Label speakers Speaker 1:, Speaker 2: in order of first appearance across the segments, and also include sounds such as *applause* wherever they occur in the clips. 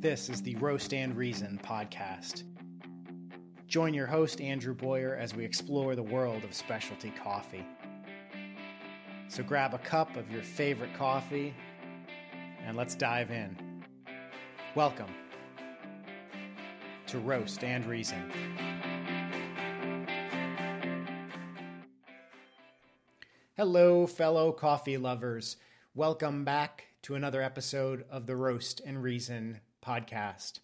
Speaker 1: This is the Roast and Reason podcast. Join your host, Andrew Boyer, as we explore the world of specialty coffee. So grab a cup of your favorite coffee and let's dive in. Welcome to Roast and Reason. Hello, fellow coffee lovers. Welcome back to another episode of the Roast and Reason podcast.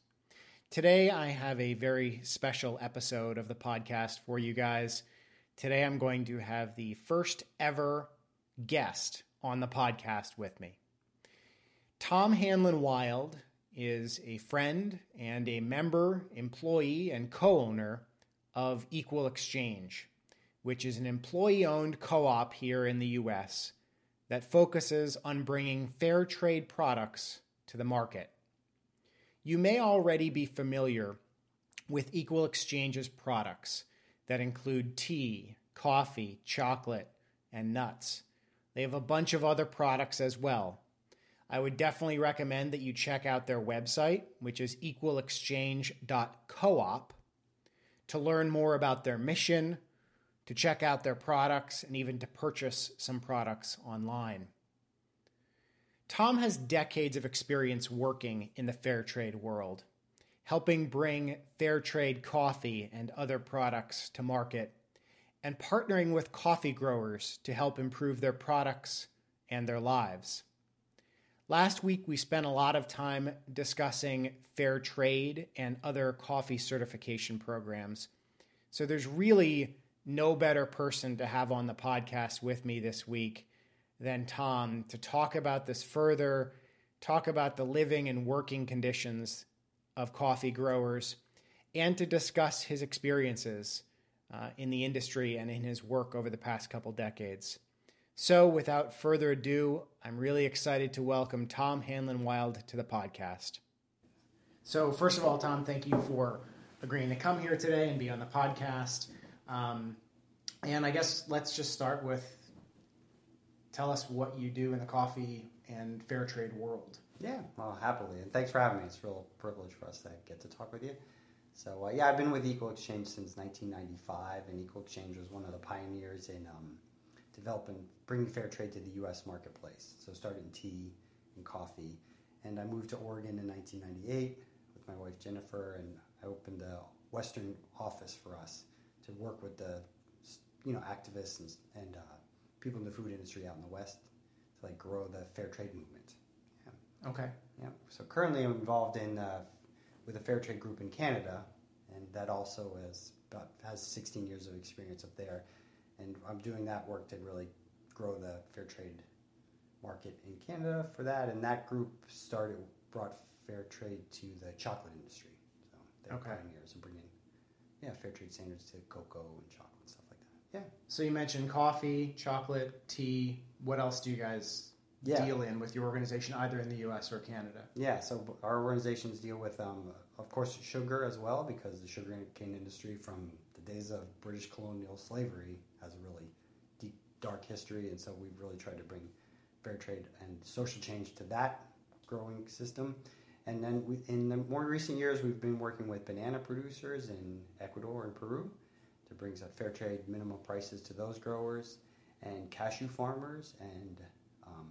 Speaker 1: Today, I have a very special episode of the podcast for you guys. Today, I'm going to have the first ever guest on the podcast with me. Tom Hanlon Wild is a friend and a member, employee, and co owner of Equal Exchange which is an employee owned co op here in the US that focuses on bringing fair trade products to the market. You may already be familiar with Equal Exchange's products that include tea, coffee, chocolate, and nuts. They have a bunch of other products as well. I would definitely recommend that you check out their website, which is equalexchange.coop, to learn more about their mission, to check out their products, and even to purchase some products online. Tom has decades of experience working in the fair trade world, helping bring fair trade coffee and other products to market, and partnering with coffee growers to help improve their products and their lives. Last week, we spent a lot of time discussing fair trade and other coffee certification programs. So there's really no better person to have on the podcast with me this week than Tom to talk about this further, talk about the living and working conditions of coffee growers, and to discuss his experiences uh, in the industry and in his work over the past couple decades. So, without further ado, I'm really excited to welcome Tom Hanlon Wild to the podcast. So, first of all, Tom, thank you for agreeing to come here today and be on the podcast. Um, and I guess let's just start with tell us what you do in the coffee and fair trade world.
Speaker 2: Yeah, well, happily. And thanks for having me. It's a real privilege for us to get to talk with you. So, uh, yeah, I've been with Equal Exchange since 1995, and Equal Exchange was one of the pioneers in um, developing, bringing fair trade to the U.S. marketplace. So, started in tea and coffee. And I moved to Oregon in 1998 with my wife Jennifer, and I opened a Western office for us to work with the you know activists and, and uh, people in the food industry out in the West to like grow the fair trade movement.
Speaker 1: Yeah. Okay.
Speaker 2: Yeah. So currently, I'm involved in uh, with a fair trade group in Canada, and that also is about, has 16 years of experience up there, and I'm doing that work to really grow the fair trade market in Canada for that. And that group started brought fair trade to the chocolate industry. So they're okay. pioneers in bringing yeah fair trade standards to cocoa and chocolate.
Speaker 1: Yeah. So you mentioned coffee, chocolate, tea. What else do you guys yeah. deal in with your organization, either in the U.S. or Canada?
Speaker 2: Yeah. So our organizations deal with, um, of course, sugar as well, because the sugar cane industry from the days of British colonial slavery has a really deep, dark history, and so we've really tried to bring fair trade and social change to that growing system. And then we, in the more recent years, we've been working with banana producers in Ecuador and Peru to bring some fair trade minimum prices to those growers and cashew farmers and um,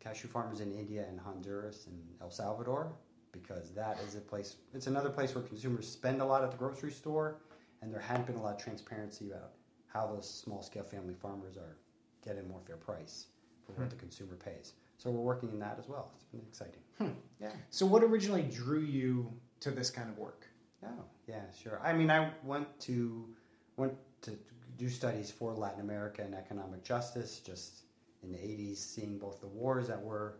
Speaker 2: cashew farmers in India and Honduras and El Salvador because that is a place it's another place where consumers spend a lot at the grocery store and there hadn't been a lot of transparency about how those small scale family farmers are getting more fair price for what hmm. the consumer pays. So we're working in that as well. It's been exciting.
Speaker 1: Hmm. Yeah. So what originally drew you to this kind of work?
Speaker 2: Oh, yeah, sure. I mean, I went to went to do studies for Latin America and economic justice just in the 80s, seeing both the wars that were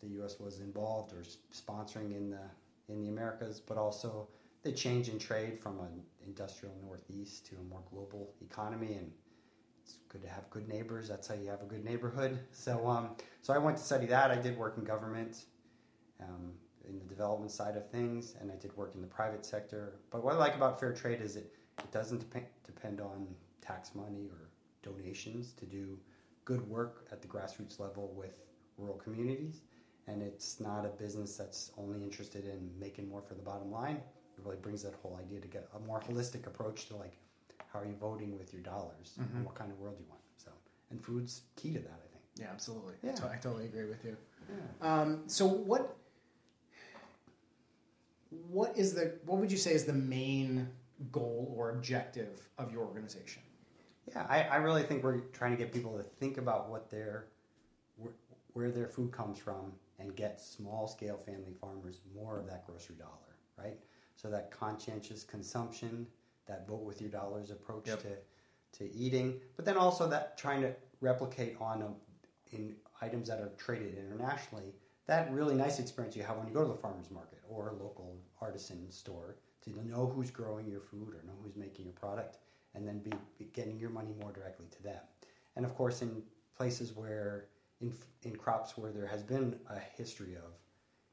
Speaker 2: the U.S. was involved or sponsoring in the in the Americas, but also the change in trade from an industrial Northeast to a more global economy, and it's good to have good neighbors. That's how you have a good neighborhood. So, um, so I went to study that. I did work in government. Um, in the development side of things, and I did work in the private sector. But what I like about fair trade is it, it doesn't depend, depend on tax money or donations to do good work at the grassroots level with rural communities. and it's not a business that's only interested in making more for the bottom line. It really brings that whole idea to get a more holistic approach to like how are you voting with your dollars
Speaker 1: Mm-hmm.
Speaker 2: and what kind of world you want. So, and food's key to that, I think.
Speaker 1: Yeah, absolutely.
Speaker 2: Yeah.
Speaker 1: I totally agree with you.
Speaker 2: Yeah.
Speaker 1: Um, so what what is the what would you say is the main goal or objective of your organization?
Speaker 2: Yeah, I, I really think we're trying to get people to think about what their where, where their food comes from and get small scale family farmers more of that grocery dollar, right? So that conscientious consumption, that vote with your dollars approach
Speaker 1: Yep.
Speaker 2: to to eating, but then also that trying to replicate on a, in items that are traded internationally that really nice experience you have when you go to the farmers market or local artisan store to know who's growing your food or know who's making your product and then be, be getting your money more directly to them. And of course, in places where, in, in crops where there has been a history of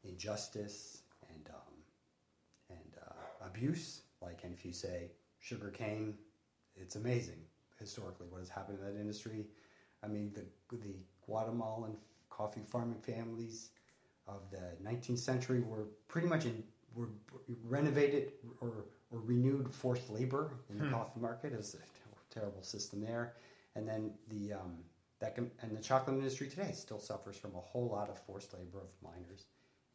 Speaker 2: injustice and, um, and uh, abuse, like and if you say sugar cane, it's amazing historically what has happened in that industry. I mean, the, the Guatemalan coffee farming families of the 19th century were pretty much in, were renovated or, or renewed forced labor in the coffee market. It was a terrible system there. And then the um, that com- and the chocolate industry today still suffers from a whole lot of forced labor of minors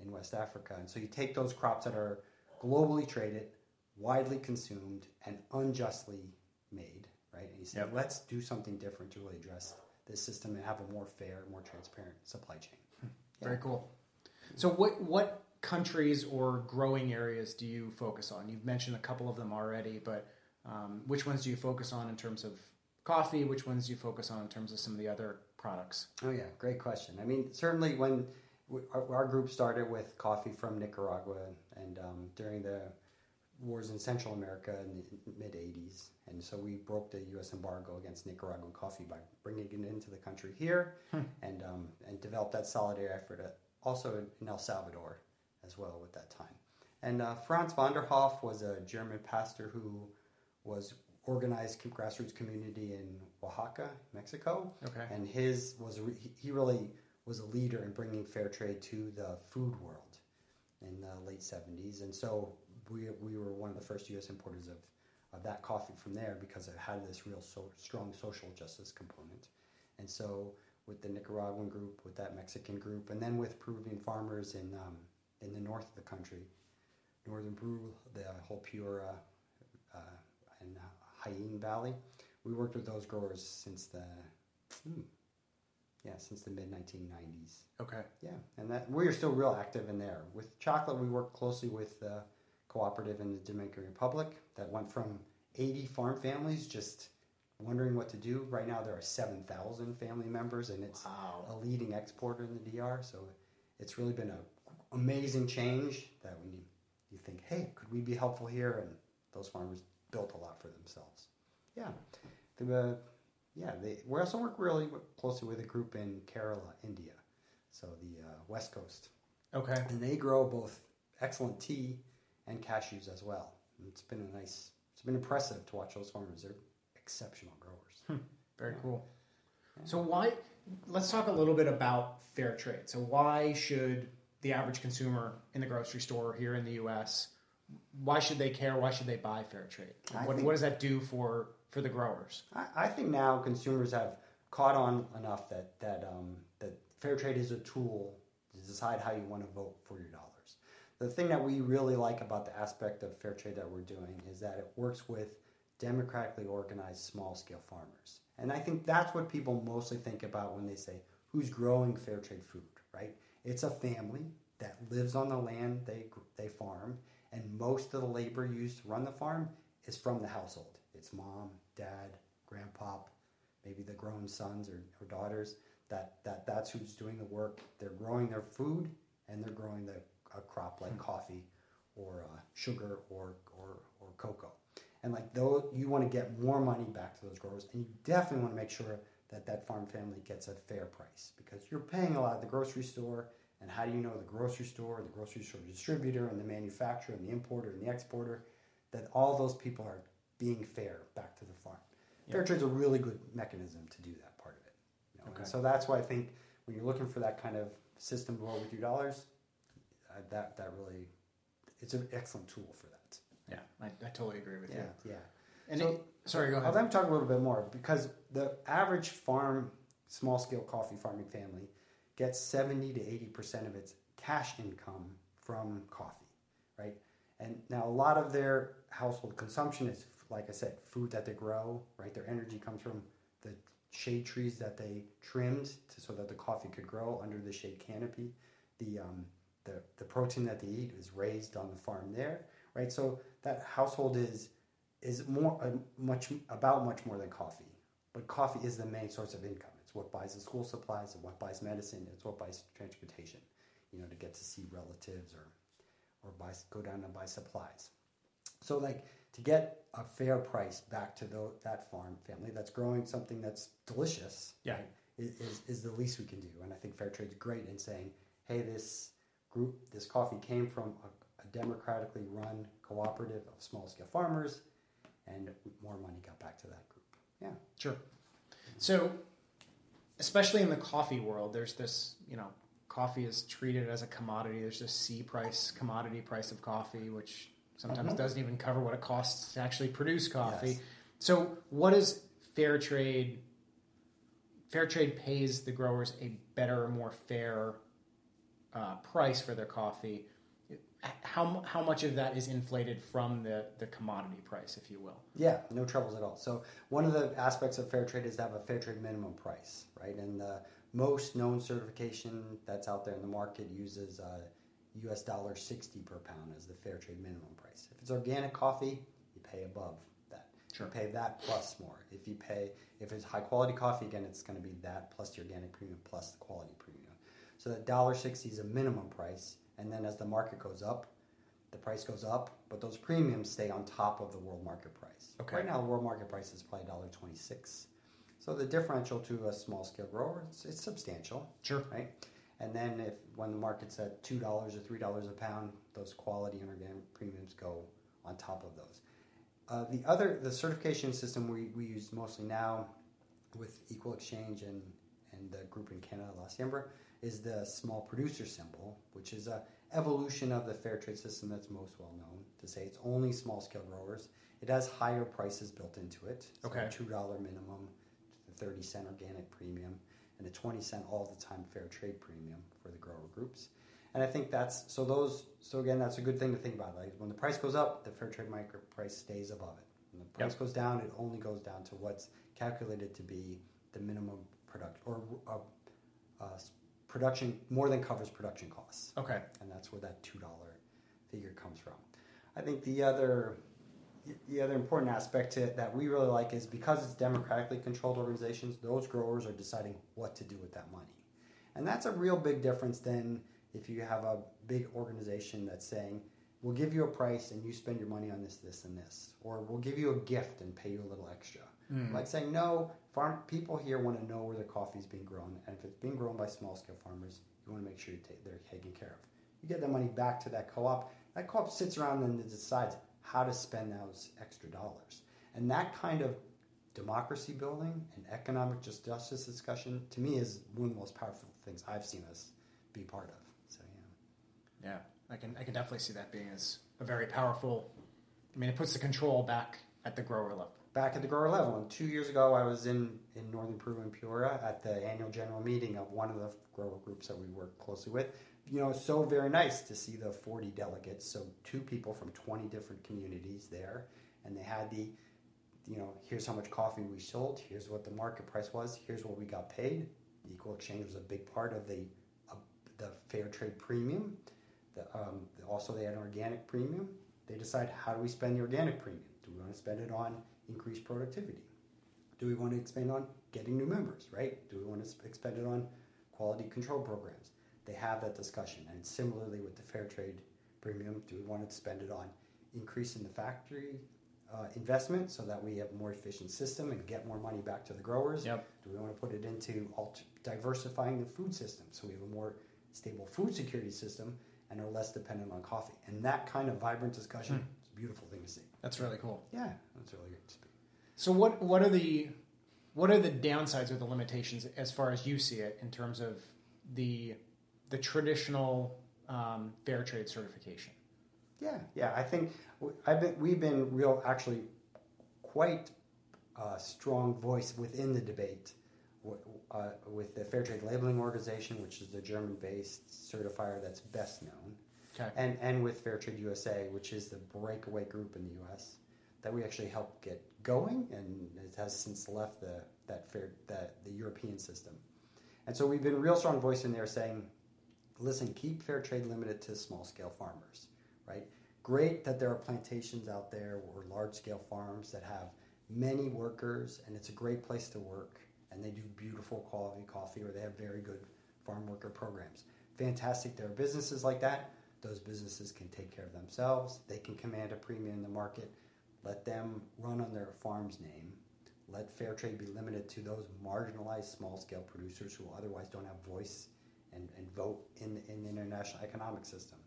Speaker 2: in West Africa. And so you take those crops that are globally traded, widely consumed, and unjustly made, right? And you say,
Speaker 1: Yep.
Speaker 2: let's do something different to really address this system and have a more fair, more transparent supply chain.
Speaker 1: Very cool. So what what countries or growing areas do you focus on? You've mentioned a couple of them already, but um, which ones do you focus on in terms of coffee? Which ones do you focus on in terms of some of the other products?
Speaker 2: Oh yeah, great question. I mean, certainly when we, our, our group started with coffee from Nicaragua, and um, during the wars in Central America in the mid '80s, and so we broke the U.S. embargo against Nicaraguan coffee by bringing it into the country here, and um, and developed that solidarity effort also in El Salvador as well at that time. And uh, Frans van der Hoff was a German pastor who was organized grassroots community in Oaxaca, Mexico,
Speaker 1: Okay.
Speaker 2: and his was he- he really was a leader in bringing fair trade to the food world in the late 70s and so we, we were one of the first U.S. importers of, of that coffee from there because it had this real so, strong social justice component and so with the Nicaraguan group with that Mexican group and then with Peruvian farmers in um, in the north of the country. Northern Peru the whole Piura uh, and Jaén Valley. We worked with those growers since the hmm, yeah since the mid 1990s
Speaker 1: Okay.
Speaker 2: yeah and that we are still real active in there. With chocolate we work closely with the cooperative in the dominican republic that went from 80 farm families just wondering what to do. Right now there are 7000 family members and it's
Speaker 1: Wow.
Speaker 2: a leading exporter in the dr so it's really been an amazing change that when you, you think hey could we be helpful here? And those farmers built a lot for themselves. Yeah. The, uh, yeah they, we also work really closely with a group in kerala india so the uh, west coast.
Speaker 1: Okay.
Speaker 2: and they grow both excellent tea and cashews as well. And it's been a nice it's been impressive to watch those farmers. They're exceptional growers
Speaker 1: Very cool. So why? Let's talk a little bit about fair trade. So why should the average consumer in the grocery store here in the U.S. Why should they care? Why should they buy fair trade? What,
Speaker 2: think-
Speaker 1: what does that do for for the growers?
Speaker 2: I, I think now consumers have caught on enough that that um, that fair trade is a tool to decide how you want to vote for your dollars. The thing that we really like about the aspect of fair trade that we're doing is that it works with democratically organized small scale farmers. And I think that's what people mostly think about when they say who's growing fair trade food, right? It's a family that lives on the land they they farm and most of the labor used to run the farm is from the household. It's mom, dad, grandpa, maybe the grown sons or, or daughters. That, that that's who's doing the work. They're growing their food and they're growing the a crop like coffee or uh, sugar or, or or cocoa. And like those, you want to get more money back to those growers, and you definitely want to make sure that that farm family gets a fair price because you're paying a lot at the grocery store. And how do you know the grocery store, the grocery store distributor, and the manufacturer, and the importer, and the exporter, that all those people are being fair back to the farm? Fair trade's a really good mechanism to do that part of it. you know?
Speaker 1: Okay.
Speaker 2: And so that's why I think when you're looking for that kind of system below with your dollars, uh, that that really, it's an excellent tool for that.
Speaker 1: Yeah, I, I totally agree with
Speaker 2: Yeah,
Speaker 1: you.
Speaker 2: yeah.
Speaker 1: And
Speaker 2: So-
Speaker 1: it- sorry, go ahead.
Speaker 2: I'll
Speaker 1: ahead.
Speaker 2: let me talk a little bit more because the average farm, small scale coffee farming family gets 70 to 80% of its cash income from coffee, right? And now a lot of their household consumption is, like I said, food that they grow, right? Their energy comes from the shade trees that they trimmed to, so that the coffee could grow under the shade canopy. The, um, the, the protein that they eat is raised on the farm there, right? So that household is is more uh, much about much more than coffee. But coffee is the main source of income. It's what buys the school supplies, it's what buys medicine, it's what buys transportation. You know, to get to see relatives or or buy go down and buy supplies. So like to get a fair price back to the, that farm family that's growing something that's delicious.
Speaker 1: Yeah.
Speaker 2: right, is, is is the least we can do. And I think fair trade's great in saying, hey, this group, this coffee came from a democratically run cooperative of small scale farmers and more money got back to that group. Yeah.
Speaker 1: Sure. So, especially in the coffee world, there's this, you know, coffee is treated as a commodity. There's this C price, commodity price of coffee, which sometimes
Speaker 2: Mhm.
Speaker 1: doesn't even cover what it costs to actually produce coffee.
Speaker 2: Yes.
Speaker 1: So, what is fair trade? Fair trade pays the growers a better, more fair uh, price for their coffee. How, how much of that is inflated from the, the commodity price, if you will?
Speaker 2: Yeah, no troubles at all. So one of the aspects of fair trade is to have a fair trade minimum price, right? And the most known certification that's out there in the market uses uh, U.S. dollar sixty per pound as the fair trade minimum price. If it's organic coffee, you pay above that.
Speaker 1: Sure.
Speaker 2: You pay that plus more. If you pay, if it's high quality coffee, again, it's going to be that plus the organic premium plus the quality premium. So that dollar sixty is a minimum price, and then as the market goes up, the price goes up, but those premiums stay on top of the world market price.
Speaker 1: Okay.
Speaker 2: Right now, the world market price is probably dollar twenty six. So the differential to a small scale grower, it's, it's substantial,
Speaker 1: Sure.
Speaker 2: right? And then if when the market's at two dollars or three dollars a pound, those quality and organic premiums go on top of those. Uh, the other, the certification system we, we use mostly now with Equal Exchange and, and the group in Canada, La Siembra, is the small producer symbol, which is a evolution of the fair trade system that's most well known to say it's only small scale growers. It has higher prices built into it. So
Speaker 1: Okay.
Speaker 2: two dollar minimum, the thirty cent organic premium, and a twenty cent all the time fair trade premium for the grower groups. And I think that's so those so again that's a good thing to think about. Like when the price goes up, the fair trade market price stays above it. When the price goes down, it only goes down to what's calculated to be the minimum product or uh, uh, production more than covers production costs
Speaker 1: Okay.
Speaker 2: and that's where that two dollar figure comes from. I think the other the other important aspect to it that we really like is because it's democratically controlled organizations, those growers are deciding what to do with that money, and that's a real big difference than if you have a big organization that's saying we'll give you a price and you spend your money on this, this, and this, or we'll give you a gift and pay you a little extra.
Speaker 1: Mm.
Speaker 2: Like saying no, farm people here want to know where their coffee is being grown, and if it's being grown by small scale farmers, you want to make sure you take, they're taken care of. You get that money back to that co-op. That co-op sits around and decides how to spend those extra dollars, and that kind of democracy building and economic just justice discussion to me is one of the most powerful things I've seen us be part of. So yeah.
Speaker 1: Yeah, I can I can definitely see that being as a very powerful. I mean, it puts the control back at the grower level.
Speaker 2: Back at the grower level. And two years ago, I was in, in northern Peru in Piura at the annual general meeting of one of the grower groups that we work closely with. You know, so very nice to see the 40 delegates, so two people from 20 different communities there. And they had the, you know, here's how much coffee we sold, here's what the market price was, here's what we got paid. The equal exchange was a big part of the, uh, the fair trade premium. The, um, also, they had an organic premium. They decide how do we spend the organic premium? Do we want to spend it on increased productivity? Do we want to expand on getting new members, right? Do we want to expend it on quality control programs? They have that discussion. And similarly with the fair trade premium, do we want to spend it on increasing the factory uh, investment so that we have a more efficient system and get more money back to the growers?
Speaker 1: Yep.
Speaker 2: Do we want to put it into alt- diversifying the food system so we have a more stable food security system and are less dependent on coffee? And that kind of vibrant discussion
Speaker 1: Hmm.
Speaker 2: Beautiful thing to see.
Speaker 1: That's really cool.
Speaker 2: Yeah, that's really good to see.
Speaker 1: So what what are the what are the downsides or the limitations as far as you see it in terms of the the traditional um, fair trade certification?
Speaker 2: Yeah, yeah. I think I've been, we've been real, actually, quite a strong voice within the debate uh, with the Fair Trade Labeling Organization, which is the German-based certifier that's best known,
Speaker 1: Okay.
Speaker 2: and and with Fair Trade USA, which is the breakaway group in the U.S. that we actually helped get going, and it has since left the that fair that the European system. And so we've been real strong voice in there saying, listen, keep fair trade limited to small scale farmers, right? Great that there are plantations out there or large scale farms that have many workers and it's a great place to work and they do beautiful quality coffee or they have very good farm worker programs. Fantastic. There are businesses like that. Those businesses can take care of themselves. They can command a premium in the market. Let them run on their farm's name. Let fair trade be limited to those marginalized small scale producers who otherwise don't have voice and, and vote in the, in the international economic system.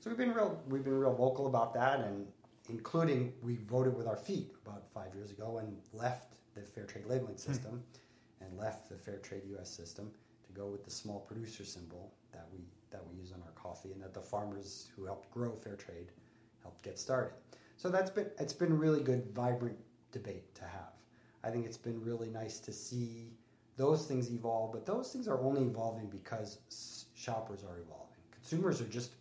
Speaker 2: So we've been real we've been real vocal about that, and including we voted with our feet about five years ago and left the fair trade labeling hmm. system and left the fair trade U.S. system to go with the small producer symbol that we that we use on our coffee, and that the farmers who helped grow fair trade helped get started. So that's been it's been really good, vibrant debate to have. I think it's been really nice to see those things evolve, but those things are only evolving because shoppers are evolving. Consumers are just,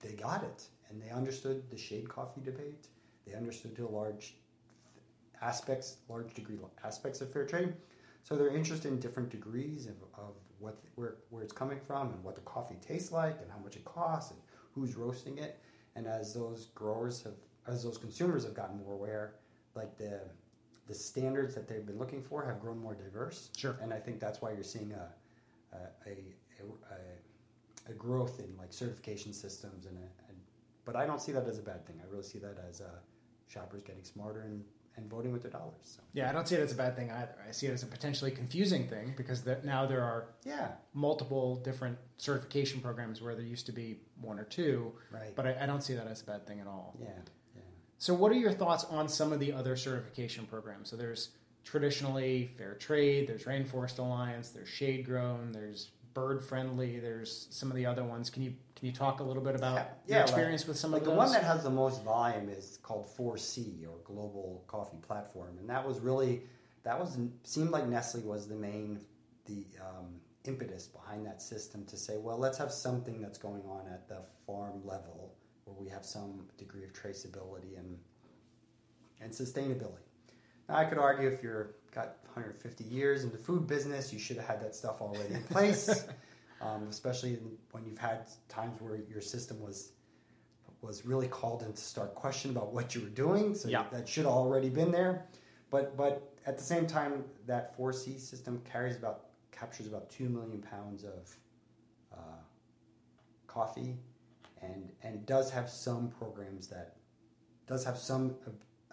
Speaker 2: they got it and they understood the shade coffee debate. They understood to a large aspects, large degree aspects of fair trade. So they're interested in different degrees of, of what where, where it's coming from and what the coffee tastes like and how much it costs and who's roasting it. And as those growers have, as those consumers have gotten more aware, like the the standards that they've been looking for have grown more diverse.
Speaker 1: Sure.
Speaker 2: And I think that's why you're seeing a, a, a, a, a growth in like certification systems and, a, and but I don't see that as a bad thing. I really see that as uh, shoppers getting smarter and, and voting with their dollars. So
Speaker 1: Yeah, I don't see it as a bad thing either. I see it as a potentially confusing thing because that now there are
Speaker 2: yeah,
Speaker 1: multiple different certification programs where there used to be one or two,
Speaker 2: right.
Speaker 1: but I, I don't see that as a bad thing at all.
Speaker 2: yeah, yeah.
Speaker 1: So, what are your thoughts on some of the other certification programs? So, there's traditionally fair trade, there's Rainforest Alliance, there's Shade Grown, there's Bird Friendly, there's some of the other ones. Can you can you talk a little bit about
Speaker 2: Yeah,
Speaker 1: your
Speaker 2: yeah, like-
Speaker 1: experience with some
Speaker 2: Like
Speaker 1: of
Speaker 2: the
Speaker 1: those?
Speaker 2: one that has the most volume is called 4C or Global Coffee Platform, and that was really that was seemed like Nestle was the main the um, impetus behind that system to say, well, let's have something that's going on at the farm level where we have some degree of traceability and and sustainability. Now, I could argue if you're got 150 years in the food business, you should have had that stuff already in place. *laughs* um, especially when you've had times where your system was was really called into start question about what you were doing. So
Speaker 1: Yeah.
Speaker 2: that should have already been there. But but at the same time, that 4C system carries about captures about two million pounds of uh, coffee, and and does have some programs that does have some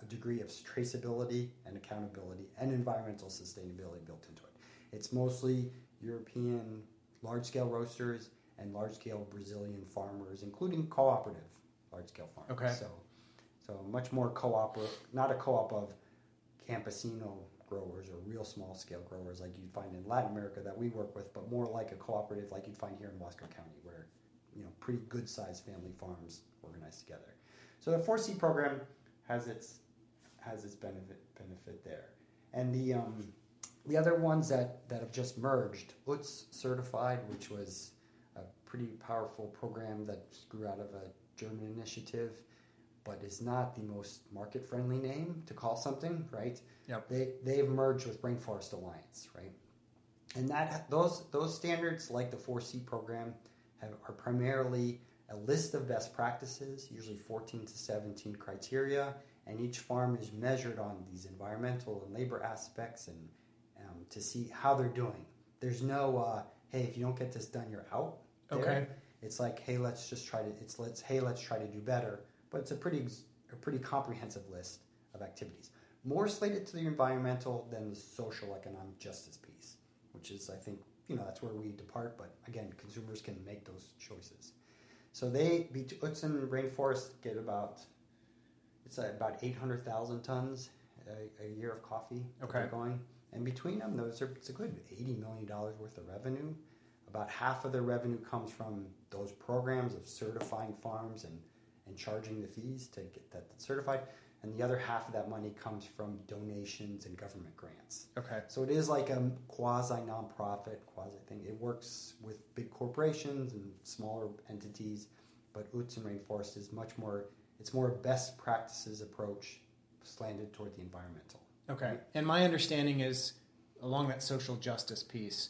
Speaker 2: a, degree of traceability and accountability and environmental sustainability built into it. It's mostly European large scale roasters and large scale Brazilian farmers, including cooperative large scale farmers.
Speaker 1: Okay.
Speaker 2: So, so much more co-op, not a co-op of campesino growers or real small scale growers like you'd find in Latin America that we work with, but more like a cooperative like you'd find here in Wasco County, where you know pretty good sized family farms organized together. So the 4C program has its has its benefit benefit there, and the um, the other ones that, that have just merged, Utz certified, which was a pretty powerful program that grew out of a German initiative, but is not the most market friendly name to call something, right?
Speaker 1: Yep.
Speaker 2: They they've merged with Rainforest Alliance, right? And that those those standards, like the 4C program, have, are primarily a list of best practices, usually 14 to 17 criteria, and each farm is measured on these environmental and labor aspects and um, to see how they're doing. There's no, uh, hey, if you don't get this done, you're out. there.
Speaker 1: Okay.
Speaker 2: It's like, hey, let's just try to. It's let's hey, let's try to do better. But it's a pretty a pretty comprehensive list of activities, more slated to the environmental than the social economic justice piece, which is, I think, you know, that's where we depart. But again, consumers can make those choices. So they, Utz and Rainforest get about, it's about 800,000 tons a, a year of coffee
Speaker 1: Okay.
Speaker 2: going. And between them, those are, it's a good $80 million worth of revenue, About half of their revenue comes from those programs of certifying farms and, and charging the fees to get that certified. And the other half of that money comes from donations and government grants.
Speaker 1: Okay.
Speaker 2: So it is like a quasi nonprofit, quasi thing. It works with big corporations and smaller entities, but Utz and Rainforest is much more, it's more best practices approach slanted toward the environmental.
Speaker 1: Okay. And my understanding is along that social justice piece,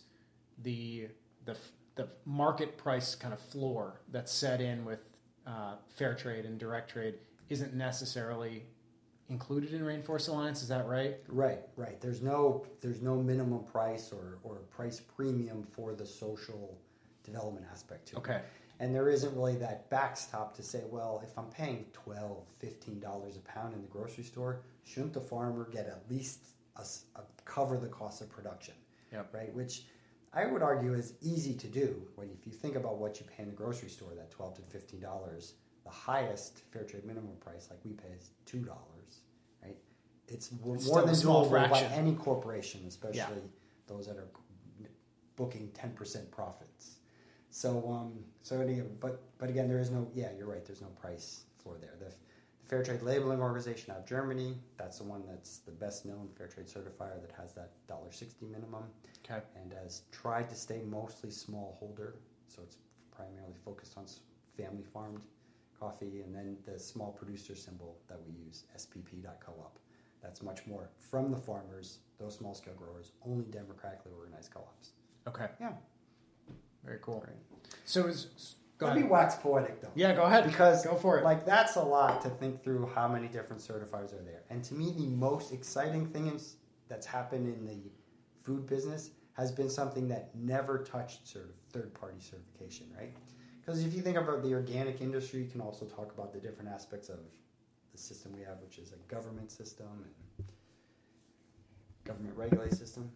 Speaker 1: the the the market price kind of floor that's set in with uh, fair trade and direct trade isn't necessarily included in Rainforest Alliance. Is that right?
Speaker 2: Right, right. There's no there's no minimum price or, or price premium for the social development aspect to it.
Speaker 1: Okay.
Speaker 2: And there isn't really that backstop to say, well, if I'm paying $12, $15 a pound in the grocery store, shouldn't the farmer get at least a, a cover the cost of production?
Speaker 1: Yep.
Speaker 2: Right, which I would argue is easy to do when if you think about what you pay in the grocery store, that 12 to $15, the highest fair trade minimum price like we pay is $2, right? It's,
Speaker 1: It's
Speaker 2: more than doable by any corporation, especially
Speaker 1: Yeah.
Speaker 2: those that are booking 10% profits. So, um, so anyway, but but again, there is no. Yeah, you're right. There's no price floor there. The, the Fair Trade Labeling Organization out of Germany. That's the one that's the best known fair trade certifier that has that dollar sixty minimum
Speaker 1: Okay.
Speaker 2: and has tried to stay mostly smallholder. So it's primarily focused on family farmed coffee, and then the small producer symbol that we use, SPP.coop. That's much more from the farmers, those small scale growers, only democratically organized co-ops.
Speaker 1: Okay.
Speaker 2: Yeah.
Speaker 1: Very cool.
Speaker 2: Right.
Speaker 1: So is go
Speaker 2: Let me wax poetic though.
Speaker 1: Yeah, go ahead.
Speaker 2: Because
Speaker 1: go for it.
Speaker 2: Like that's a lot to think through how many different certifiers are there. And to me, the most exciting thing is, that's happened in the food business has been something that never touched sort of third-party certification, right? Because if you think about the organic industry, you can also talk about the different aspects of the system we have, which is a government system and government regulated system.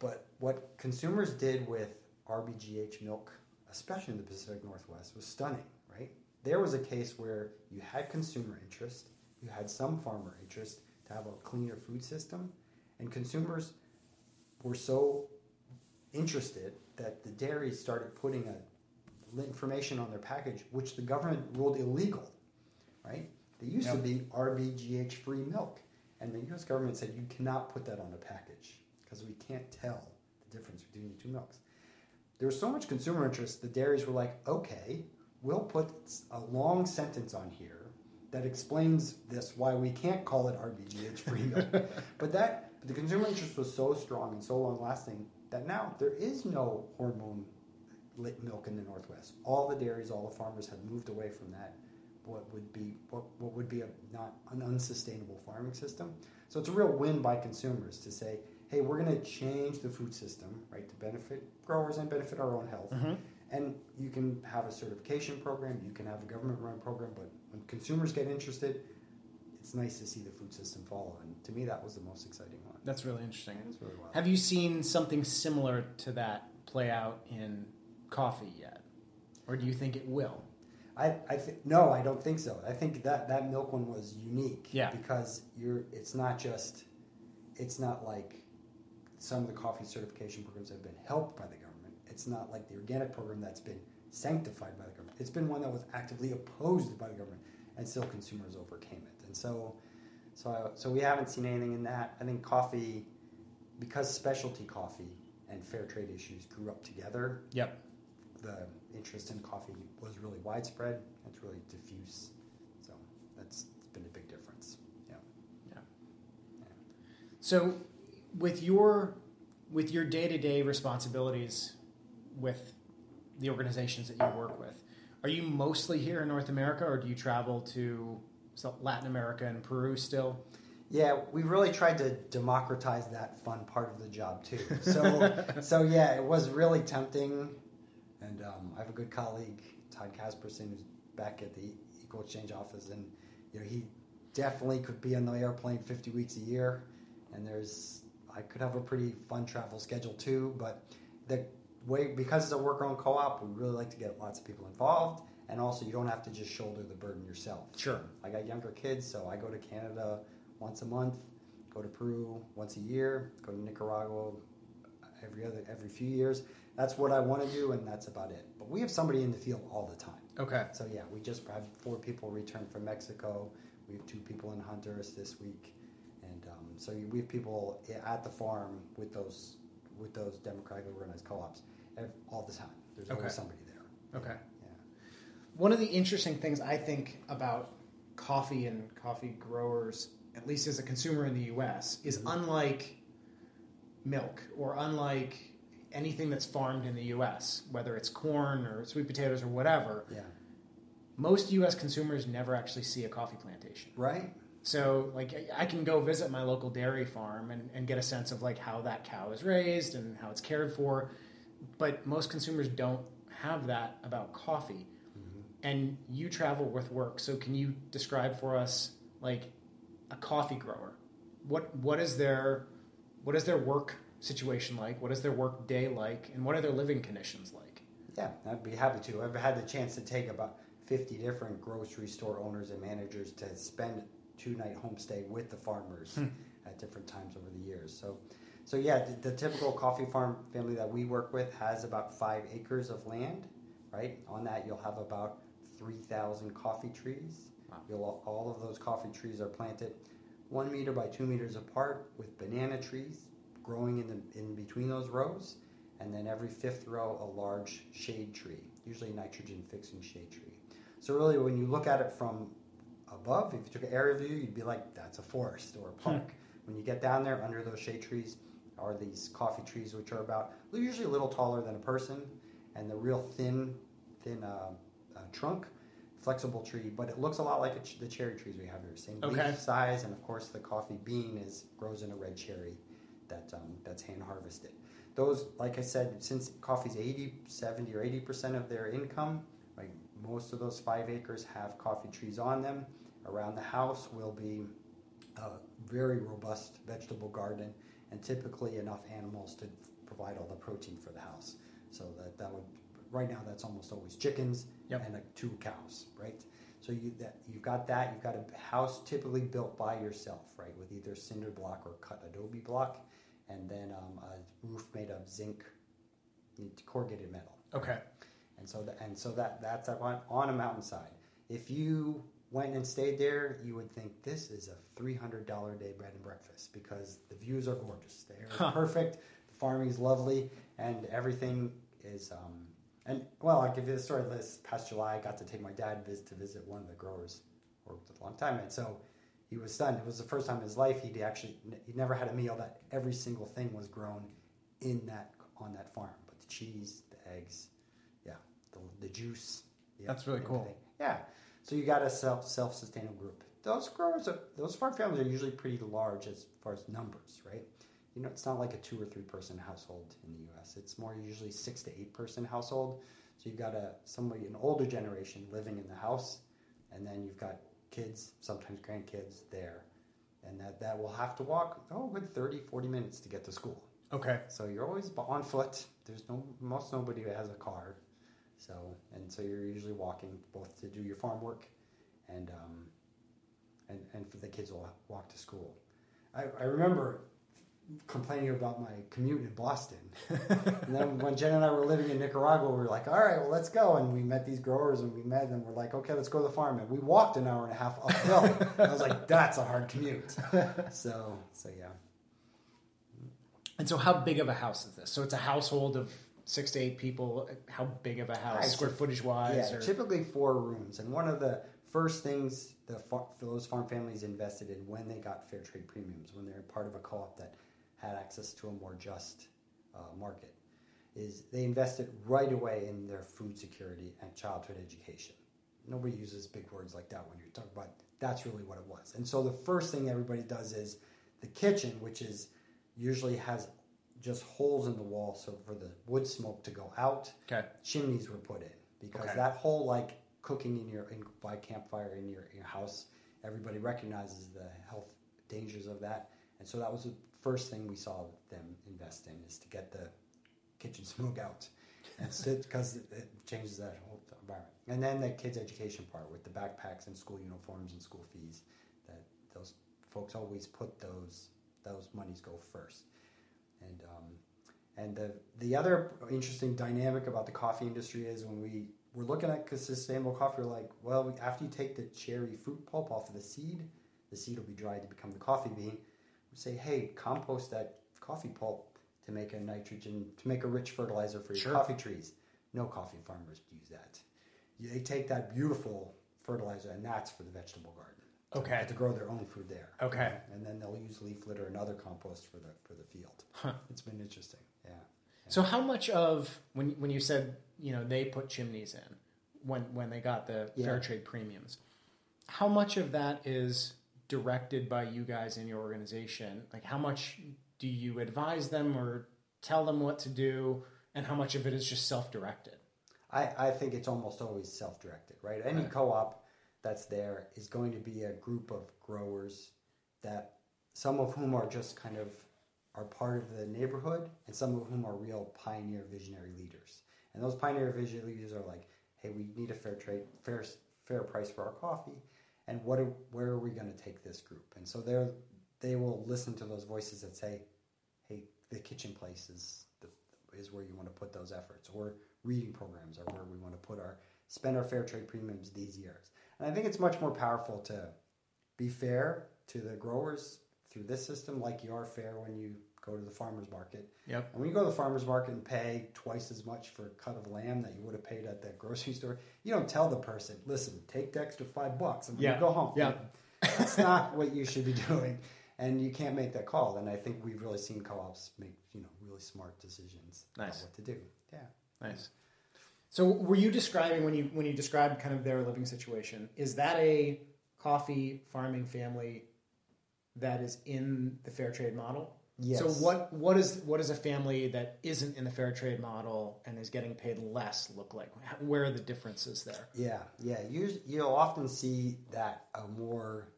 Speaker 2: But what consumers did with RBGH milk, especially in the Pacific Northwest, was stunning, right? There was a case where you had consumer interest, you had some farmer interest to have a cleaner food system, and consumers were so interested that the dairies started putting a, information on their package, which the government ruled illegal, right? There used to be RBGH free milk, and the U.S. government said you cannot put that on a package because we can't tell the difference between the two milks. There was so much consumer interest, the dairies were like, okay, we'll put a long sentence on here that explains this why we can't call it RBGH free milk. *laughs* but that but the consumer interest was so strong and so long lasting that now there is no hormone lit milk in the Northwest. All the dairies, all the farmers have moved away from that. What would be what, what would be a not an unsustainable farming system. So it's a real win by consumers to say, hey, we're going to change the food system, right, to benefit growers and benefit our own health.
Speaker 1: Mhm.
Speaker 2: And you can have a certification program, you can have a government run program, but when consumers get interested, it's nice to see the food system follow. And to me, that was the most exciting one.
Speaker 1: That's really interesting.
Speaker 2: Was really well.
Speaker 1: Have you seen something similar to that play out in coffee yet, or do you think it will?
Speaker 2: I, I think no, I don't think so. I think that that milk one was unique.
Speaker 1: Yeah.
Speaker 2: Because you're, it's not just, it's not like some of the coffee certification programs have been helped by the government. It's not like the organic program that's been sanctified by the government. It's been one that was actively opposed by the government, and still consumers overcame it. And so, so I, so we haven't seen anything in that. I think coffee, because specialty coffee and fair trade issues grew up together
Speaker 1: Yep.
Speaker 2: the interest in coffee was really widespread. It's really diffuse. So that's been a big difference. Yeah. Yeah.
Speaker 1: So, with your with your day to day responsibilities with the organizations that you work with, are you mostly here in North America, or do you travel to Latin America and Peru still?
Speaker 2: Yeah, we really tried to democratize that fun part of the job too. *laughs* So, so yeah, it was really tempting. And um, I have a good colleague, Todd Casperson, who's back at the equal Exchange office, and you know he definitely could be on the airplane 50 weeks a year. And there's, I could have a pretty fun travel schedule too. But the way because it's a worker-owned co-op, we really like to get lots of people involved, and also you don't have to just shoulder the burden yourself.
Speaker 1: Sure.
Speaker 2: I got younger kids, so I go to Canada once a month, go to Peru once a year, go to Nicaragua every other every few years, that's what I want to do, and that's about it. But we have somebody in the field all the time.
Speaker 1: Okay.
Speaker 2: So yeah, we just had four people return from Mexico. We have two people in Honduras this week, so we have people at the farm with those with those democratically organized co-ops all the time. There's
Speaker 1: Okay.
Speaker 2: always somebody there.
Speaker 1: Okay.
Speaker 2: Yeah.
Speaker 1: One of the interesting things I think about coffee and coffee growers, at least as a consumer in the US, is
Speaker 2: Mm-hmm.
Speaker 1: unlike milk or unlike anything that's farmed in the US, whether it's corn or sweet potatoes or whatever.
Speaker 2: Yeah.
Speaker 1: Most US consumers never actually see a coffee plantation.
Speaker 2: Right.
Speaker 1: So, like, I- can go visit my local dairy farm and, and get a sense of like how that cow is raised and how it's cared for. But most consumers don't have that about coffee. Mm-hmm. And you travel with work, so can you describe for us like a coffee grower? What what is their what is their work situation like? What is their work day like? And what are their living conditions like?
Speaker 2: Yeah, I'd be happy to. I've had the chance to take about 50 different grocery store owners and managers to spend two night homestay with the farmers hmm. at different times over the years. So, so yeah, the, the typical coffee farm family that we work with has about five acres of land, right? On that, you'll have about 3,000 coffee trees.
Speaker 1: Wow.
Speaker 2: You'll, all of those coffee trees are planted one meter by two meters apart with banana trees growing in, the, in between those rows and then every fifth row a large shade tree, usually nitrogen fixing shade tree. So really, when you look at it from above, if you took an aerial view, you'd be like, that's a forest or a park. When you get down there, under those shade trees are these coffee trees, which are about usually a little taller than a person, and the real thin, thin uh, uh, trunk, flexible tree, but it looks a lot like a ch- the cherry trees we have here. Same
Speaker 1: Okay.
Speaker 2: leaf size, and of course the coffee bean is grows in a red cherry that um, that's hand harvested. Those, like I said, since coffee's 80, 70 or 80% of their income, most of those five acres have coffee trees on them. Around the house will be a very robust vegetable garden and typically enough animals to provide all the protein for the house. So that, that would, right now that's almost always chickens
Speaker 1: Yep.
Speaker 2: and like two cows, right? So you that you've got that. You've got a house typically built by yourself, right, with either cinder block or cut adobe block, and then um, a roof made of zinc corrugated metal.
Speaker 1: Okay.
Speaker 2: And so that and so that that's on, on a mountainside. If you went and stayed there, you would think this is a three hundred dollar day bread and breakfast because the views are gorgeous. They're
Speaker 1: Huh.
Speaker 2: perfect. The farming is lovely, and everything is. Um, and well, I'll give you the story. This past July, I got to take my dad to visit one of the growers. Worked a long time, and so he was stunned. It was the first time in his life he'd actually he'd never had a meal that every single thing was grown in that on that farm. But the cheese, the eggs, the, the juice. yeah,
Speaker 1: That's really cool.
Speaker 2: everything. Yeah. So you got a self self sustaining group. Those growers are those farm families are usually pretty large as far as numbers, right? You know, it's not like a two or three person household in the U.S. It's more usually six to eight person household. So you've got a somebody an older generation living in the house, and then you've got kids, sometimes grandkids there, and that that will have to walk oh good 30, 40 minutes to get to school.
Speaker 1: Okay.
Speaker 2: So you're always on foot. There's no most nobody has a car. So and so you're usually walking both to do your farm work, and um, and and for the kids will walk to school. I, I remember complaining about my commute in Boston, *laughs* and then when Jen and I were living in Nicaragua, we were like, all right, well let's go, and we met these growers, and we met them. We're like, okay, let's go to the farm, and we walked an hour and a half uphill. *laughs* I was like, that's a hard commute. So so yeah.
Speaker 1: And so, how big of a house is this? So, it's a household of six to eight people. How big of a house,
Speaker 2: Right,
Speaker 1: square
Speaker 2: so-
Speaker 1: footage wise?
Speaker 2: Yeah,
Speaker 1: or...
Speaker 2: typically four rooms. And one of the first things the far, those farm families invested in when they got fair trade premiums, when they're part of a co-op that had access to a more just uh, market, is they invested right away in their food security and childhood education. Nobody uses big words like that when you're talking about. That's really what it was. And so the first thing everybody does is the kitchen, which is usually has just holes in the wall so for the wood smoke to go out
Speaker 1: Okay.
Speaker 2: chimneys were put in. Because
Speaker 1: Okay.
Speaker 2: that whole like cooking in your in, by campfire in your, your house everybody recognizes the health dangers of that. And so that was the first thing we saw them invest in is to get the kitchen *laughs* smoke out. And because it, it changes that whole environment. And then the kids education part with the backpacks and school uniforms and school fees that those folks always put those those monies go first and um, And the the other interesting dynamic about the coffee industry is when we we're looking at sustainable coffee, we're like, well, after you take the cherry fruit pulp off of the seed, the seed will be dried to become the coffee bean. We say, hey, compost that coffee pulp to make a nitrogen, to make a rich fertilizer for your
Speaker 1: Sure.
Speaker 2: coffee trees. No coffee farmers use that. They take that beautiful fertilizer, and that's for the vegetable garden. To-
Speaker 1: Okay.
Speaker 2: To grow their own food there.
Speaker 1: Okay.
Speaker 2: And then they'll use leaf litter and other compost for the for the field.
Speaker 1: Huh.
Speaker 2: It's been interesting. Yeah.
Speaker 1: So how much of when when you said you know they put chimneys in when when they got the
Speaker 2: Yeah.
Speaker 1: fair trade premiums, how much of that is directed by you guys in your organization? Like how much do you advise them or tell them what to do, and how much of it is just self directed?
Speaker 2: I, I think it's almost always self directed, right? Any
Speaker 1: Right.
Speaker 2: co op that's there is going to be a group of growers that some of whom are just kind of are part of the neighborhood and some of whom are real pioneer visionary leaders. And those pioneer visionary leaders are like, hey, we need a fair trade, fair fair price for our coffee, and what are, where are we going to take this group? And so they're they will listen to those voices that say, hey, the kitchen place is the, is where you want to put those efforts, or reading programs are where we want to put our spend our fair trade premiums these years. And I think it's much more powerful to be fair to the growers through this system, like you are fair when you go to the farmers market.
Speaker 1: Yep.
Speaker 2: And when you go to the farmers market and pay twice as much for a cut of lamb that you would have paid at the grocery *laughs* store, you don't tell the person, "Listen, take the extra five bucks and
Speaker 1: Yeah.
Speaker 2: go home."
Speaker 1: Yeah.
Speaker 2: That's not *laughs* what you should be doing, and you can't make that call. And I think we've really seen co-ops make you know really smart decisions
Speaker 1: Nice.
Speaker 2: about what to do. Yeah.
Speaker 1: Nice. So were you describing when you when you described kind of their living situation, is that a coffee farming family that is in the fair trade model?
Speaker 2: Yes.
Speaker 1: So what what is what is a family that isn't in the fair trade model and is getting paid less look like? Where are the differences there?
Speaker 2: Yeah, yeah. You you'll often see that a more,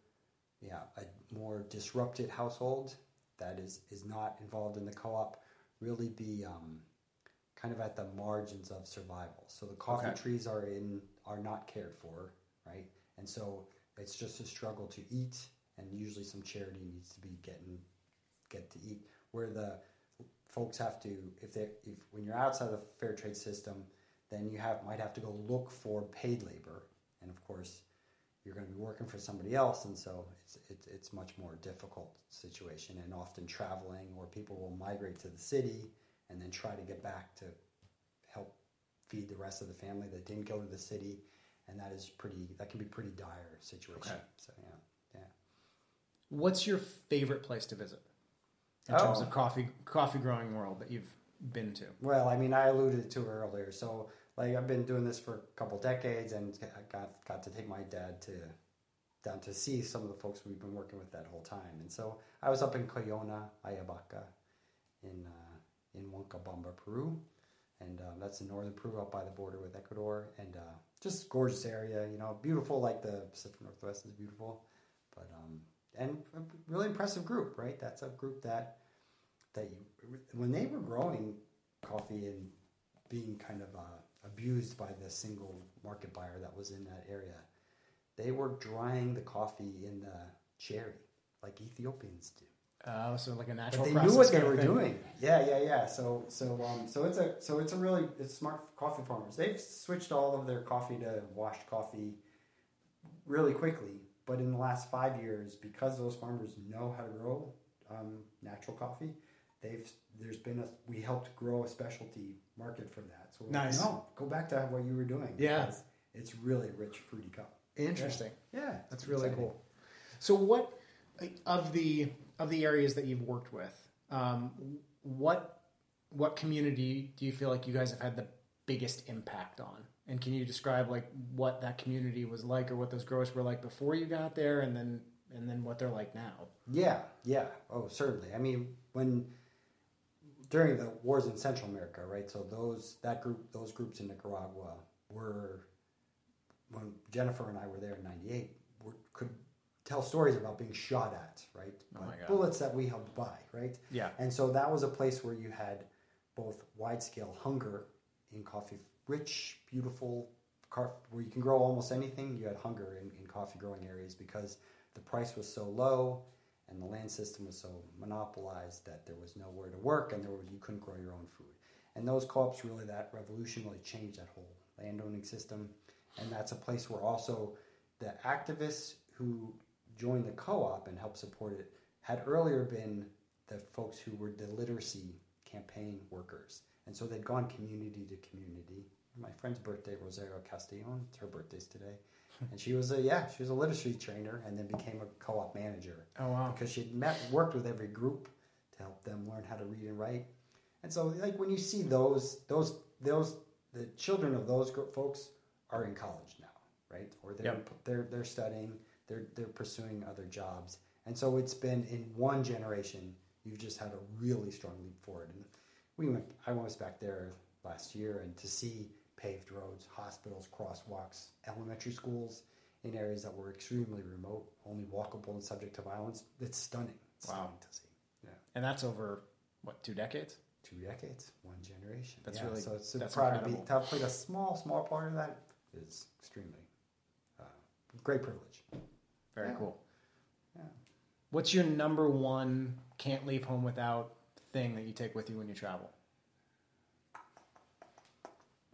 Speaker 2: yeah, a more disrupted household that is is not involved in the co-op really be um, kind of at the margins of survival. So the coffee
Speaker 1: Okay.
Speaker 2: trees are in are not cared for, right? And so it's just a struggle to eat, and usually some charity needs to be getting get to eat. Where the folks have to, if they if when you're outside the fair trade system, then you have might have to go look for paid labor, and of course, you're going to be working for somebody else, and so it's it's it's much more difficult situation, and often traveling, or people will migrate to the city and then try to get back to help feed the rest of the family that didn't go to the city, and that is pretty that can be pretty dire situation.
Speaker 1: Okay.
Speaker 2: So yeah, yeah.
Speaker 1: What's your favorite place to visit in terms
Speaker 2: Oh.
Speaker 1: of coffee coffee growing world that you've been to?
Speaker 2: Well, I mean, I alluded to it earlier. So, like, I've been doing this for a couple decades, and I got got to take my dad to down to see some of the folks we've been working with that whole time. And so, I was up in Coyona, Ayabaca, in uh, in Huancabamba, Peru, and um, that's in northern Peru, up by the border with Ecuador, and uh, just gorgeous area. You know, beautiful. Like the Pacific Northwest is beautiful, but um, and a really impressive group, right? That's a group that that you when they were growing coffee and being kind of uh, abused by the single market buyer that was in that area, they were drying the coffee in the cherry like Ethiopians do.
Speaker 1: Uh, so like a
Speaker 2: But
Speaker 1: natural
Speaker 2: they
Speaker 1: process
Speaker 2: knew what they were
Speaker 1: thing.
Speaker 2: doing. Yeah, yeah, yeah. So, so, um, so it's a, so it's a really, it's smart coffee farmers. They've switched all of their coffee to washed coffee really quickly. But in the last five years, because those farmers know how to grow um, natural coffee, they've there's been a we helped grow a specialty market for that. So like,
Speaker 1: Nice.
Speaker 2: no, go back to what you were doing.
Speaker 1: Yeah.
Speaker 2: because it's really a rich fruity cup.
Speaker 1: Interesting.
Speaker 2: Yeah,
Speaker 1: That's really
Speaker 2: exciting.
Speaker 1: cool. So, what of the of the areas that you've worked with, um, what what community do you feel like you guys have had the biggest impact on? And can you describe like what that community was like, or what those growers were like before you got there, and then and then what they're like now?
Speaker 2: Yeah, yeah. Oh, certainly. I mean, when during the wars in Central America, right? So those that group, those groups in Nicaragua were when Jennifer and I were there in '98, could tell stories about being shot at, right?
Speaker 1: Oh
Speaker 2: bullets that we helped buy, right?
Speaker 1: Yeah.
Speaker 2: And so that was a place where you had both wide scale hunger in coffee, rich, beautiful, car, where you can grow almost anything. You had hunger in, in coffee growing areas because the price was so low and the land system was so monopolized that there was nowhere to work and there was you couldn't grow your own food. And those co-ops really that revolution really changed that whole landowning system. And that's a place where also the activists who joined the co-op and helped support it had earlier been the folks who were the literacy campaign workers. And so they'd gone community to community. My friend's birthday, Rosario Castellon, it's her birthday's today. And she was a yeah, she was a literacy trainer and then became a co-op manager.
Speaker 1: Oh wow.
Speaker 2: Because she'd met worked with every group to help them learn how to read and write. And so like when you see those those those the children of those folks are in college now, right? Or they're
Speaker 1: Yep.
Speaker 2: they're they're studying, they're they're pursuing other jobs. And so it's been in one generation you've just had a really strong leap forward. And we went I was back there last year and to see paved roads, hospitals, crosswalks, elementary schools in areas that were extremely remote, only walkable and subject to violence, it's stunning. It's
Speaker 1: Wow.
Speaker 2: stunning to see. Yeah.
Speaker 1: And that's over what two decades?
Speaker 2: Two decades, one generation.
Speaker 1: That's
Speaker 2: yeah,
Speaker 1: really-
Speaker 2: so it's super
Speaker 1: that's
Speaker 2: proud
Speaker 1: incredible.
Speaker 2: to be to have played a small, small part of that is extremely uh, great privilege.
Speaker 1: Very
Speaker 2: Yeah.
Speaker 1: cool.
Speaker 2: Yeah.
Speaker 1: What's your number one can't leave home without thing that you take with you when you travel?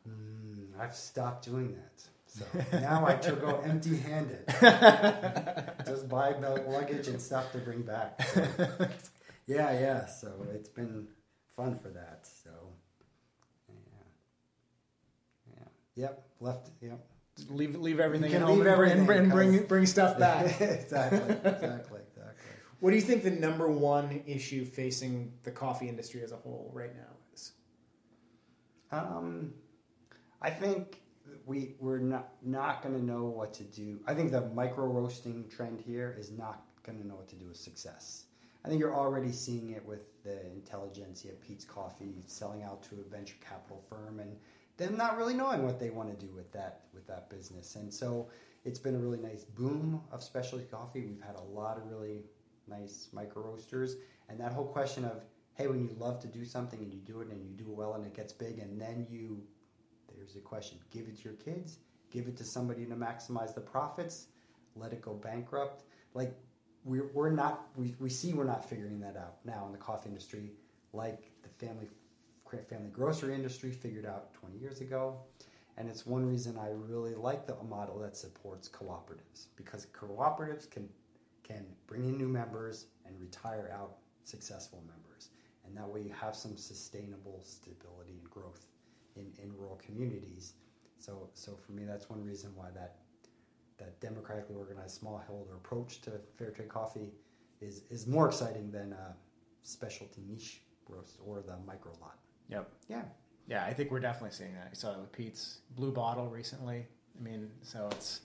Speaker 2: Mm, I've stopped doing that. So now I go empty handed. *laughs* Just buy luggage and stuff to bring back. So, *laughs* yeah, yeah. So it's been fun for that. So yeah. Yeah. Yep. Left yep.
Speaker 1: Leave leave everything
Speaker 2: can
Speaker 1: at home
Speaker 2: leave
Speaker 1: and, bring- and bring
Speaker 2: 'cause-
Speaker 1: bring stuff *laughs* back.
Speaker 2: exactly. *laughs* Exactly. Exactly.
Speaker 1: what do you think the number one issue facing the coffee industry as a whole right now is?
Speaker 2: Um, I think we we're not not going to know what to do. I think the micro roasting trend here is not going to know what to do with success. I think you're already seeing it with the Intelligentsia Peet's Coffee selling out to a venture capital firm and them not really knowing what they want to do with that with that business. And so it's been a really nice boom of specialty coffee. We've had a lot of really nice micro roasters, and that whole question of hey, when you love to do something and you do it and you do it well and it gets big, and then you there's the question: give it to your kids, give it to somebody to maximize the profits, let it go bankrupt. Like we're we're not we, we see we're not figuring that out now in the coffee industry, like the family family grocery industry figured out 20 years ago. And it's one reason I really like the model that supports cooperatives because cooperatives can can bring in new members and retire out successful members. And that way you have some sustainable stability and growth in, in rural communities. So so for me that's one reason why that that democratically organized smallholder approach to fair trade coffee is, is more exciting than a specialty niche roast or the micro lot.
Speaker 1: Yep.
Speaker 2: Yeah.
Speaker 1: Yeah, I think we're definitely seeing that. I saw it with Peet's Blue Bottle recently. I mean, so it's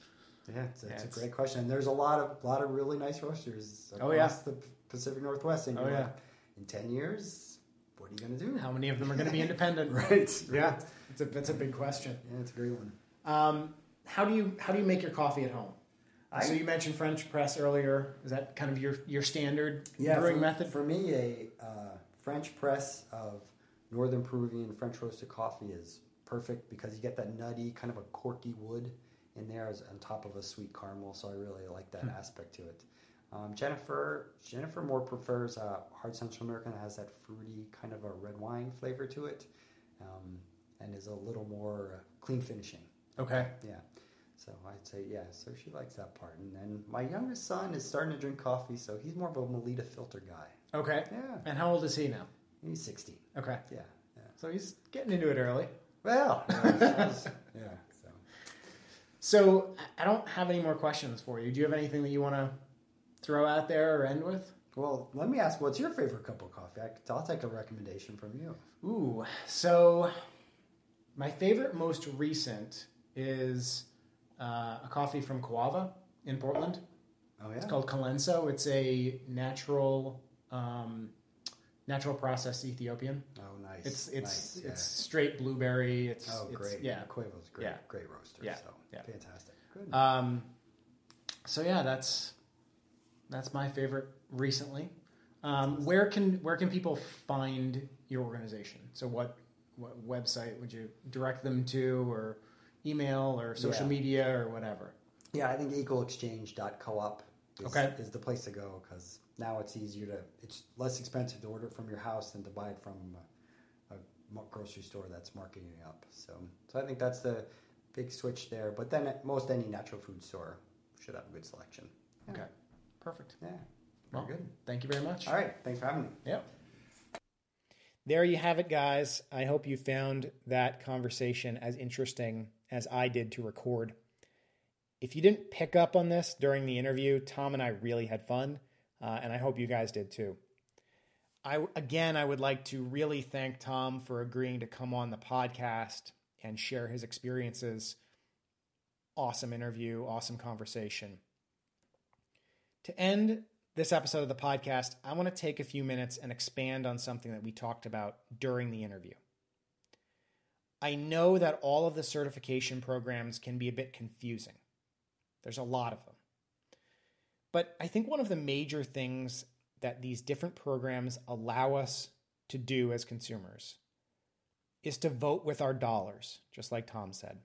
Speaker 2: Yeah, it's, it's
Speaker 1: Yeah,
Speaker 2: a
Speaker 1: it's-
Speaker 2: great question. And there's a lot of lot of really nice roasters across
Speaker 1: Oh, yeah.
Speaker 2: the Pacific Northwest. And
Speaker 1: Oh,
Speaker 2: you're
Speaker 1: yeah.
Speaker 2: like, in ten years, what are you going to do?
Speaker 1: how many of them are going to be independent? *laughs*
Speaker 2: Right.
Speaker 1: Yeah, it's a that's a big question.
Speaker 2: Yeah, it's a great one.
Speaker 1: Um, how do you how do you make your coffee at home?
Speaker 2: I-
Speaker 1: so you mentioned French press earlier. Is that kind of your your standard
Speaker 2: Yeah,
Speaker 1: brewing
Speaker 2: for,
Speaker 1: method?
Speaker 2: For me, a uh, French press of Northern Peruvian French roasted coffee is perfect because you get that nutty, kind of a corky wood in there as on top of a sweet caramel. So I really like that aspect to it. Um, Jennifer Jennifer more prefers uh, hard Central American that has that fruity kind of a red wine flavor to it, um, and is a little more uh, clean finishing.
Speaker 1: Okay.
Speaker 2: Yeah. So I'd say yeah. So she likes that part. And then my youngest son is starting to drink coffee, so he's more of a Melitta filter guy.
Speaker 1: Okay.
Speaker 2: Yeah.
Speaker 1: And how old is he now?
Speaker 2: He's 16.
Speaker 1: Okay.
Speaker 2: Yeah. Yeah.
Speaker 1: So he's getting into it early.
Speaker 2: Well. *laughs* yeah. So.
Speaker 1: So I- don't have any more questions for you. Do you have anything that you want to throw out there or end with?
Speaker 2: Well, let me ask, what's your favorite cup of coffee? I, I'll take a recommendation from you.
Speaker 1: Ooh, so my favorite, most recent is uh, a coffee from Coava in Portland.
Speaker 2: Oh yeah.
Speaker 1: It's called Kilenso. It's a natural, um, natural processed Ethiopian.
Speaker 2: Oh nice.
Speaker 1: It's it's
Speaker 2: nice. yeah.
Speaker 1: it's straight blueberry. It's
Speaker 2: oh
Speaker 1: it's,
Speaker 2: great.
Speaker 1: Yeah.
Speaker 2: Coava's great.
Speaker 1: Yeah.
Speaker 2: Great roaster.
Speaker 1: Yeah.
Speaker 2: So
Speaker 1: Yeah.
Speaker 2: fantastic. Good.
Speaker 1: Um, so yeah, that's that's my favorite recently. Um, where can where can people find your organization? So what what website would you direct them to, or email, or social
Speaker 2: Yeah.
Speaker 1: media, or whatever?
Speaker 2: yeah, I think equalexchange.coop is,
Speaker 1: Okay.
Speaker 2: is the place to go because now it's easier to it's less expensive to order it from your house than to buy it from a, a grocery store that's marketing it up. So so I think that's the big switch there. But then at most any natural food store should have a good selection. Yeah.
Speaker 1: Okay. Perfect.
Speaker 2: Yeah.
Speaker 1: Well,
Speaker 2: Very good.
Speaker 1: Thank you very much.
Speaker 2: All right. Thanks for having me.
Speaker 1: Yep. There you have it, guys. I hope you found that conversation as interesting as I did to record. If you didn't pick up on this during the interview, Tom and I really had fun, uh, and I hope you guys did too. I again, I would like to really thank Tom for agreeing to come on the podcast and share his experiences. Awesome interview, awesome conversation. To end this episode of the podcast, I want to take a few minutes and expand on something that we talked about during the interview. I know that all of the certification programs can be a bit confusing. There's a lot of them. But I think one of the major things that these different programs allow us to do as consumers is to vote with our dollars, just like Tom said.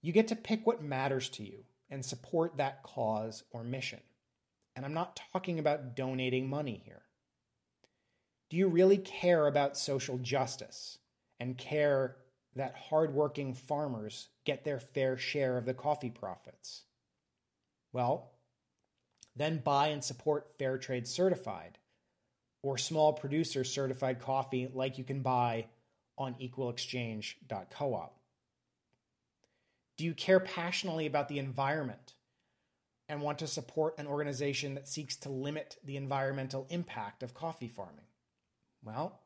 Speaker 1: You get to pick what matters to you and support that cause or mission. And I'm not talking about donating money here. Do you really care about social justice and care that hardworking farmers get their fair share of the coffee profits? Well, then buy and support Fair Trade Certified or small producer certified coffee like you can buy on equalexchange.coop. Do you care passionately about the environment and want to support an organization that seeks to limit the environmental impact of coffee farming? Well,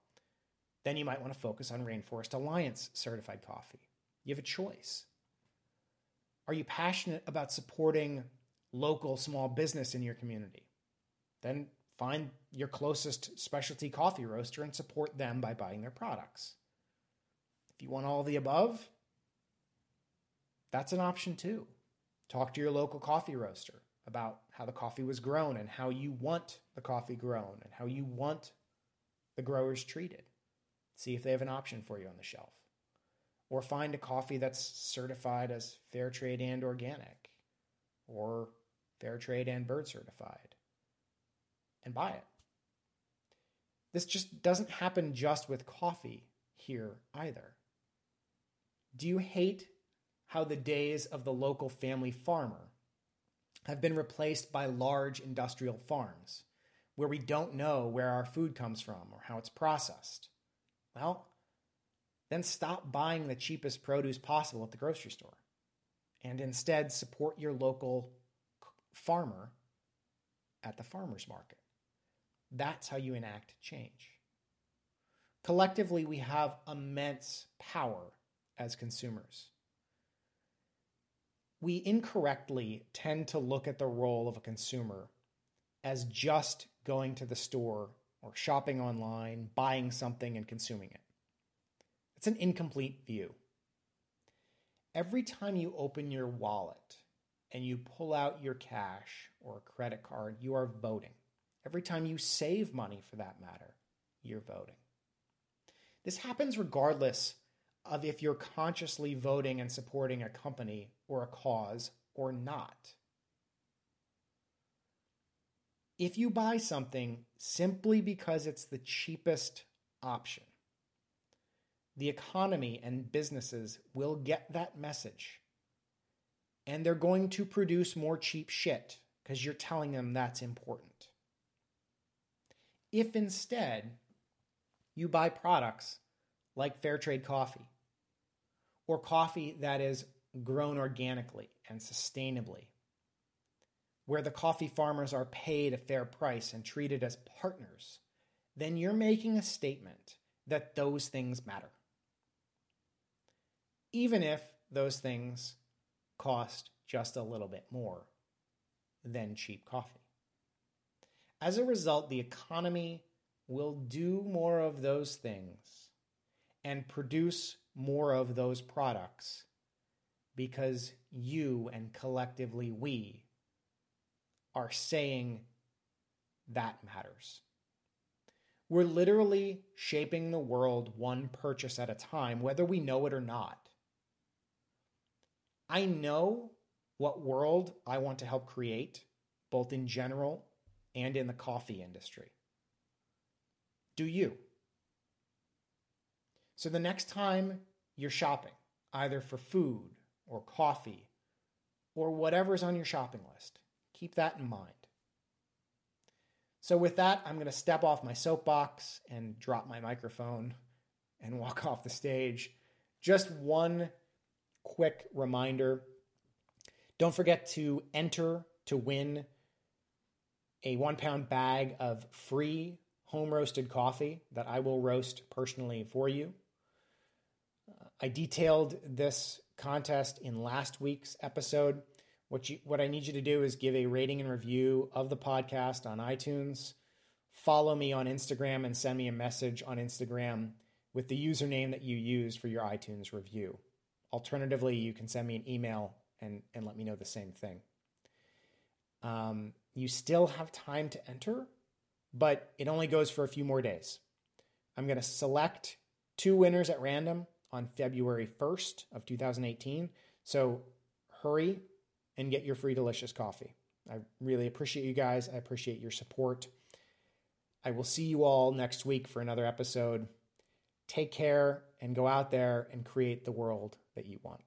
Speaker 1: then you might want to focus on Rainforest Alliance certified coffee. You have a choice. Are you passionate about supporting local small business in your community? Then find your closest specialty coffee roaster and support them by buying their products. If you want all the above, that's an option too. Talk to your local coffee roaster about how the coffee was grown and how you want the coffee grown and how you want the growers treated. See if they have an option for you on the shelf. Or find a coffee that's certified as fair trade and organic or fair trade and bird certified and buy it. This just doesn't happen just with coffee here either. Do you hate how the days of the local family farmer have been replaced by large industrial farms where we don't know where our food comes from or how it's processed? Well, then stop buying the cheapest produce possible at the grocery store and instead support your local farmer at the farmer's market. That's how you enact change. Collectively, we have immense power as consumers. We incorrectly tend to look at the role of a consumer as just going to the store or shopping online, buying something, and consuming it. It's an incomplete view. Every time you open your wallet and you pull out your cash or a credit card, you are voting. Every time you save money, for that matter, you're voting. This happens regardless of if you're consciously voting and supporting a company or a cause or not. If you buy something simply because it's the cheapest option, the economy and businesses will get that message. And they're going to produce more cheap shit because you're telling them that's important. If instead you buy products like fair trade coffee or coffee that is grown organically and sustainably, where the coffee farmers are paid a fair price and treated as partners, then you're making a statement that those things matter. Even if those things cost just a little bit more than cheap coffee. As a result, the economy will do more of those things and produce more of those products because you and collectively we are saying that matters. We're literally shaping the world one purchase at a time, whether we know it or not. I know what world I want to help create, both in general and in the coffee industry. Do you? So the next time you're shopping, either for food or coffee or whatever's on your shopping list, keep that in mind. So, with that, I'm going to step off my soapbox and drop my microphone and walk *laughs* off the stage. Just one quick reminder don't forget to enter to win a one pound bag of free home roasted coffee that I will roast personally for you. I detailed this contest in last week's episode. What you what I need you to do is give a rating and review of the podcast on iTunes. Follow me on Instagram and send me a message on Instagram with the username that you use for your iTunes review. Alternatively, you can send me an email and, and let me know the same thing. Um, you still have time to enter, but it only goes for a few more days. I'm going to select two winners at random on February 1st of 2018. So hurry and get your free delicious coffee. I really appreciate you guys. I appreciate your support. I will see you all next week for another episode. Take care and go out there and create the world that you want.